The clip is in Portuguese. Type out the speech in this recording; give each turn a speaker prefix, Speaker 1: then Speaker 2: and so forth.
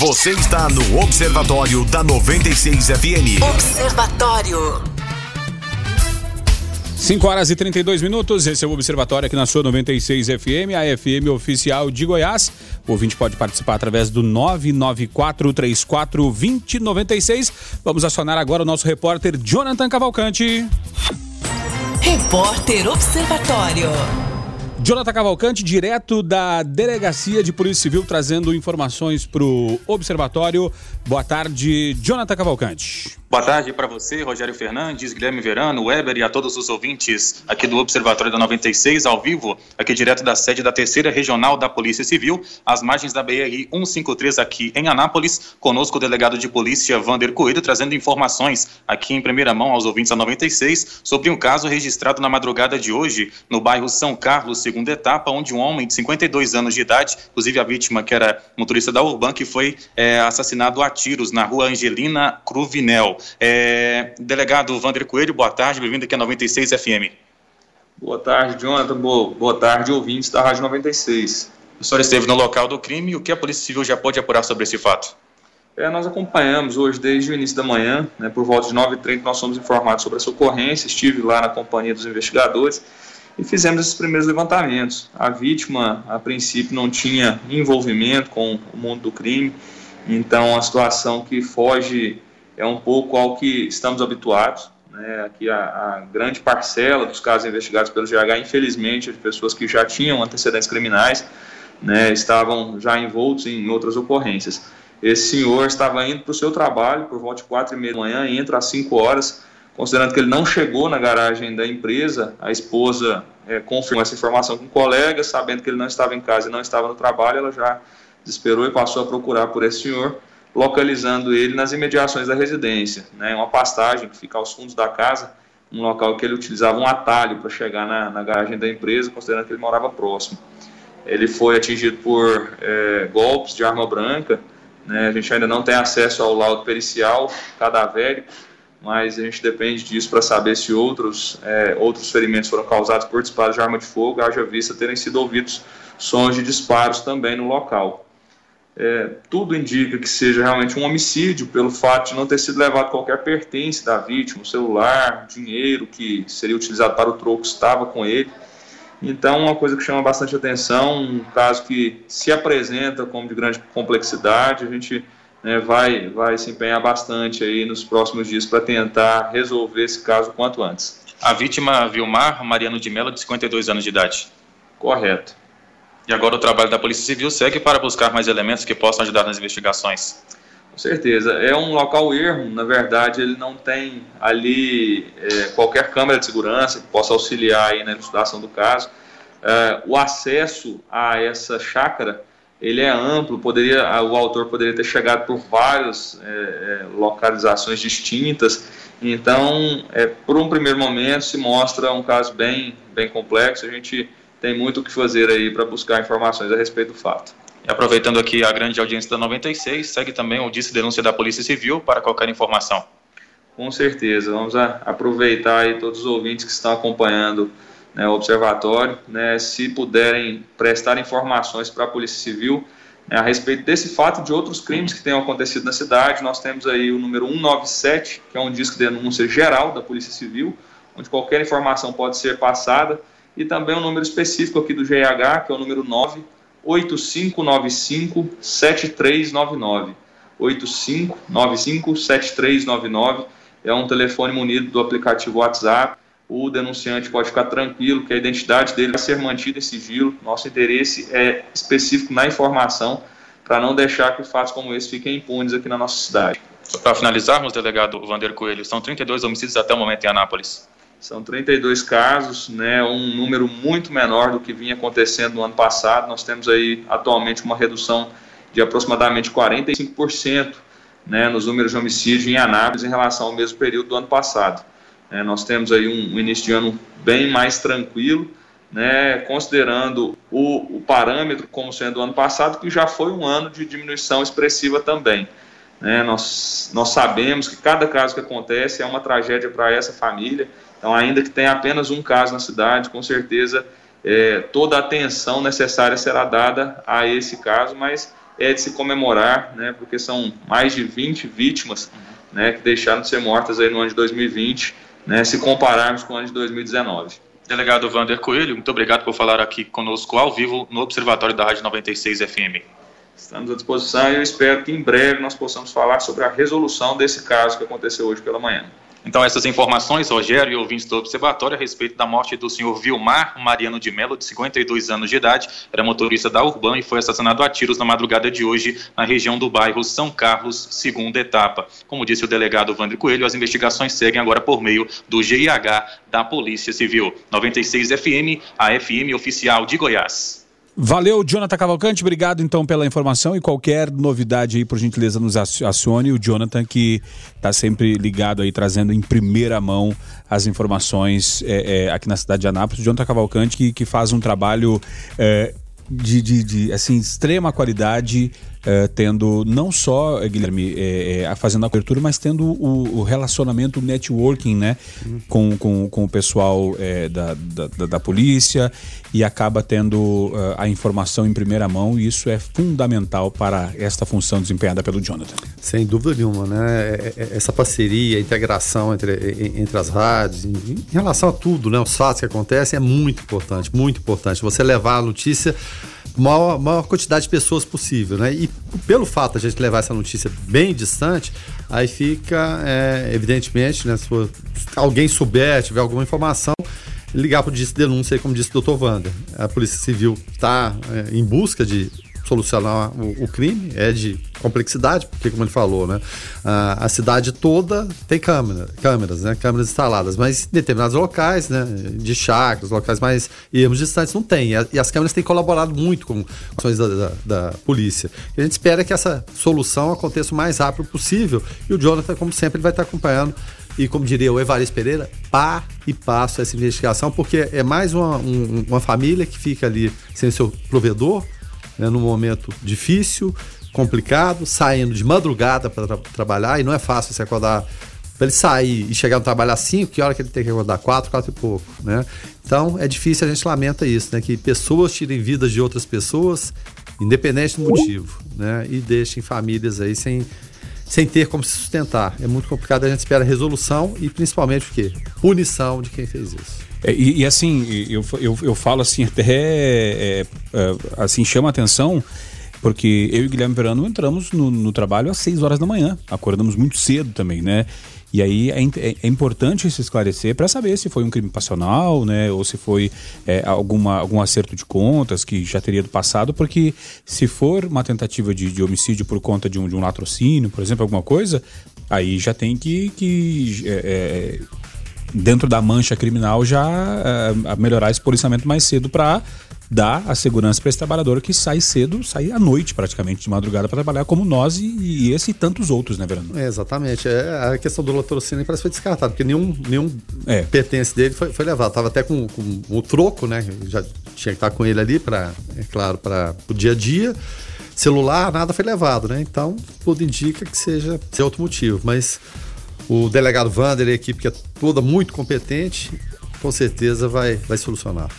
Speaker 1: Você está no Observatório da 96 FM.
Speaker 2: Observatório.
Speaker 3: 5 horas e 32 minutos. Esse é o Observatório aqui na sua 96 FM, a FM oficial de Goiás. O ouvinte pode participar através do 994342096. Vamos acionar agora o nosso repórter Jonathan Cavalcante.
Speaker 2: Repórter Observatório.
Speaker 3: Jonathan Cavalcante, direto da Delegacia de Polícia Civil, trazendo informações para o Observatório. Boa tarde, Jonathan Cavalcante.
Speaker 4: Boa tarde para você, Rogério Fernandes, Guilherme Verano, Weber e a todos os ouvintes aqui do Observatório da 96, ao vivo, aqui direto da sede da Terceira Regional da Polícia Civil, às margens da BR 153 aqui em Anápolis. Conosco o delegado de polícia Vander Coelho, trazendo informações aqui em primeira mão aos ouvintes da 96 sobre um caso registrado na madrugada de hoje no bairro São Carlos, segunda etapa, onde um homem de 52 anos de idade, inclusive a vítima que era motorista da Urban, que foi é, assassinado a tiros na rua Angelina Cruvinel. É, delegado Vander Coelho, boa tarde, bem-vindo aqui a 96 FM.
Speaker 5: Boa tarde, Jonathan. Boa, boa tarde, ouvintes da Rádio 96.
Speaker 4: O senhor esteve no local do crime e o que a Polícia Civil já pode apurar sobre esse fato?
Speaker 5: É, nós acompanhamos hoje desde o início da manhã, né, por volta de 9h30, nós somos informados sobre essa ocorrência. Estive lá na companhia dos investigadores e fizemos esses primeiros levantamentos. A vítima, a princípio, não tinha envolvimento com o mundo do crime, então a situação que foge é um pouco ao que estamos habituados. Né? Aqui a, a, grande parcela dos casos investigados pelo GH, infelizmente, é de pessoas que já tinham antecedentes criminais, né, estavam já envoltos em outras ocorrências. Esse senhor estava indo para o seu trabalho por volta de quatro e meia da manhã, entra às 5 horas, considerando que ele não chegou na garagem da empresa, a esposa é, confirmou essa informação com um colega, sabendo que ele não estava em casa e não estava no trabalho, ela já desesperou e passou a procurar por esse senhor localizando ele nas imediações da residência, né, uma pastagem que fica aos fundos da casa, um local que ele utilizava um atalho para chegar na, na, garagem da empresa, considerando que ele morava próximo. Ele foi atingido por é, golpes de arma branca, né, a gente ainda não tem acesso ao laudo pericial cadavérico, mas a gente depende disso para saber se outros, é, outros ferimentos foram causados por disparos de arma de fogo, haja vista terem sido ouvidos sons de disparos também no local é, tudo indica que seja realmente um homicídio pelo fato de não ter sido levado qualquer pertence da vítima, o celular, dinheiro que seria utilizado para o troco estava com ele. Então, uma coisa que chama bastante atenção, um caso que se apresenta como de grande complexidade, a gente né, vai, vai se empenhar bastante aí nos próximos dias para tentar resolver esse caso quanto antes.
Speaker 4: A vítima, Vilmar Mariano de Mello, de 52 anos de idade.
Speaker 5: Correto.
Speaker 4: E agora o trabalho da Polícia Civil segue para buscar mais elementos que possam ajudar nas investigações.
Speaker 5: Com certeza. É um local ermo, na verdade, ele não tem ali é, qualquer câmera de segurança que possa auxiliar aí na elucidação do caso. É, o acesso a essa chácara ele é amplo, poderia, o autor poderia ter chegado por várias é, é, localizações distintas, então, é, por um primeiro momento, se mostra um caso bem, bem complexo, a gente tem muito o que fazer aí para buscar informações a respeito do fato.
Speaker 4: E aproveitando aqui a grande audiência da 96, segue também o Disse Denúncia da Polícia Civil para qualquer informação.
Speaker 5: Com certeza, vamos aproveitar aí todos os ouvintes que estão acompanhando né, o observatório, né, se puderem prestar informações para a Polícia Civil né, a respeito desse fato e de outros crimes que tenham acontecido na cidade. Nós temos aí o número 197, que é um disco de denúncia geral da Polícia Civil, onde qualquer informação pode ser passada e também um número específico aqui do GH, que é o número 98595-7399. 8595-7399 é um telefone munido do aplicativo WhatsApp. O denunciante pode ficar tranquilo que a identidade dele vai ser mantida em sigilo. Nosso interesse é específico na informação para não deixar que fatos como esse fiquem impunes aqui na nossa cidade.
Speaker 4: Para finalizarmos, delegado Vander Coelho, são 32 homicídios até o momento em Anápolis.
Speaker 5: São 32 casos, né, um número muito menor do que vinha acontecendo no ano passado. Nós temos aí atualmente uma redução de aproximadamente 45% né, nos números de homicídios em Anápolis em relação ao mesmo período do ano passado. É, nós temos aí um, um, início de ano bem mais tranquilo, né, considerando o, o, parâmetro como sendo o ano passado, que já foi um ano de diminuição expressiva também. Né, nós, nós sabemos que cada caso que acontece é uma tragédia para essa família, então, ainda que tenha apenas um caso na cidade, com certeza é, toda a atenção necessária será dada a esse caso, mas é de se comemorar, né, porque são mais de 20 vítimas né, que deixaram de ser mortas aí no ano de 2020, né, se compararmos com o ano de 2019.
Speaker 4: Delegado Vander Coelho, muito obrigado por falar aqui conosco ao vivo no Observatório da Rádio 96 FM.
Speaker 5: Estamos à disposição e eu espero que em breve nós possamos falar sobre a resolução desse caso que aconteceu hoje pela manhã.
Speaker 4: Então, essas informações, Rogério e ouvintes do Observatório, a respeito da morte do senhor Vilmar Mariano de Mello, de 52 anos de idade, era motorista da Urban e foi assassinado a tiros na madrugada de hoje na região do bairro São Carlos, segunda etapa. Como disse o delegado Vandre Coelho, as investigações seguem agora por meio do GIH da Polícia Civil. 96 FM, a FM oficial de Goiás.
Speaker 3: Valeu, Jonathan Cavalcante. Obrigado então pela informação e qualquer novidade aí, por gentileza, nos acione. O Jonathan que está sempre ligado aí, trazendo em primeira mão as informações é, é, aqui na cidade de Anápolis. O Jonathan Cavalcante que, que faz um trabalho é, de, de, de assim, extrema qualidade Uh, tendo não só, Guilherme, é, é, fazendo a cobertura, mas tendo o, o relacionamento, o networking, né, uhum. com, com, com o pessoal é, da, da, da, polícia e acaba tendo a informação em primeira mão e isso é fundamental para esta função desempenhada pelo Jonathan.
Speaker 6: Sem dúvida nenhuma, né? Essa parceria, a integração entre, entre as rádios, em, em relação a tudo, né, os fatos que acontecem é muito importante, muito importante. Você levar a notícia maior, maior quantidade de pessoas possível, né? E pelo fato de a gente levar essa notícia bem distante, aí fica, é, evidentemente, né? Se alguém souber, tiver alguma informação, ligar para o Disque Denúncia, como disse o doutor Wander. A Polícia Civil está é, em busca de solucionar o, o, crime, é de complexidade, porque como ele falou, né, a, a, cidade toda tem câmera, câmeras, né, câmeras instaladas, mas em determinados locais, né, de chácaras, locais mais ermos distantes não tem, e, e, as câmeras têm colaborado muito com ações da, da, da, polícia. E a gente espera que essa solução aconteça o mais rápido possível, e o Jonathan, como sempre, ele vai estar acompanhando e como diria o Evaristo Pereira, pá e passo essa investigação, porque é mais uma, um, uma família que fica ali sem seu provedor, né, num momento difícil, complicado, saindo de madrugada para tra trabalhar, e não é fácil você acordar para ele sair e chegar no trabalho às 5, que hora que ele tem que acordar? 4, 4 e pouco, né? Então é difícil, a gente lamenta isso, né? Que pessoas tirem vidas de outras pessoas, independente do motivo, né? E deixem famílias aí sem, sem ter como se sustentar. É muito complicado, a gente espera resolução e principalmente o quê? Punição de quem fez isso.
Speaker 3: É, e, e, assim, eu, eu, eu falo assim, até é, é, assim, chama atenção, porque eu e Guilherme Verano entramos no, no, trabalho às 6 horas da manhã, acordamos muito cedo também, né? E aí é, é, é importante se esclarecer para saber se foi um crime passional, né? Ou se foi é, alguma, algum acerto de contas que já teria do passado, porque se for uma tentativa de, de homicídio por conta de um, de um latrocínio, por exemplo, alguma coisa, aí já tem que, que é, é dentro da mancha criminal já uh, melhorar esse policiamento mais cedo para dar a segurança para esse trabalhador que sai cedo, sai à noite praticamente, de madrugada para trabalhar, como nós e, e, esse e tantos outros, né, Verano?
Speaker 6: É, exatamente. É, a questão do latrocínio parece que foi descartado, porque nenhum, nenhum é. pertence dele foi, foi levado. Tava até com, com o troco, né? Já tinha que estar com ele ali para, é claro, para o dia a dia. Celular, nada foi levado, né? Então, tudo indica que seja, seja outro motivo, mas o delegado Vander e a equipe que é toda muito competente, com certeza vai, vai solucionar.